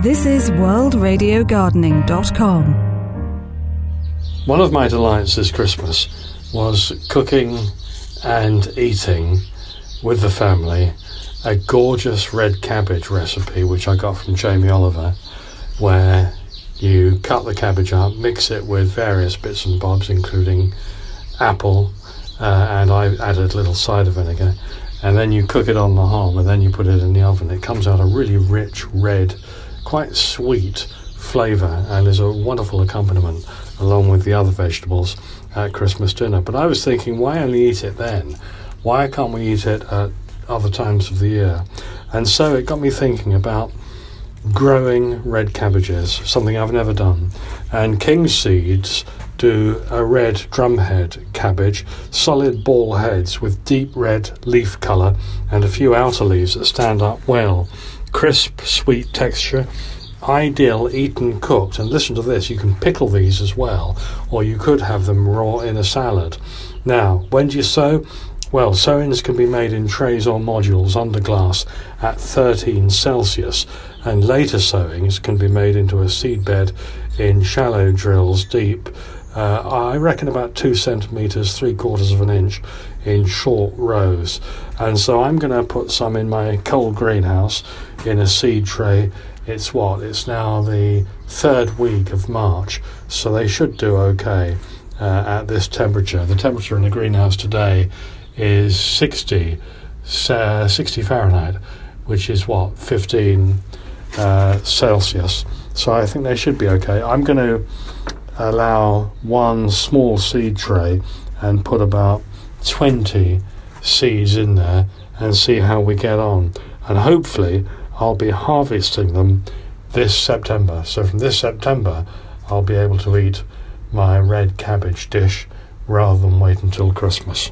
This is worldradiogardening.com. One of my delights this Christmas was cooking and eating with the family a gorgeous red cabbage recipe which I got from Jamie Oliver, where you cut the cabbage up, mix it with various bits and bobs, including apple, uh, and I added a little cider vinegar, and then you cook it on the hob, and then you put it in the oven. It comes out a really rich red, quite sweet flavour, and is a wonderful accompaniment along with the other vegetables at Christmas dinner. But I was thinking, why only eat it then? Why can't we eat it at other times of the year? And so it got me thinking about growing red cabbages, something I've never done. And King Seeds do a red drumhead cabbage, solid ball heads with deep red leaf colour and a few outer leaves that stand up well. Crisp, sweet texture, ideal eaten cooked. And listen to this you can pickle these as well, or you could have them raw in a salad. Now, when do you sow? Well, sowings can be made in trays or modules under glass at 13 Celsius, and later sowings can be made into a seed bed in shallow drills deep. Uh, I reckon about two centimeters, three quarters of an inch in short rows. And so I'm going to put some in my cold greenhouse in a seed tray. It's what? It's now the third week of March, so they should do okay uh, at this temperature. The temperature in the greenhouse today is 60, uh, 60 Fahrenheit, which is what, 15 uh, Celsius. So I think they should be okay. I'm going to allow one small seed tray and put about 20 seeds in there and see how we get on. And hopefully, I'll be harvesting them this September. So from this September, I'll be able to eat my red cabbage dish rather than wait until Christmas.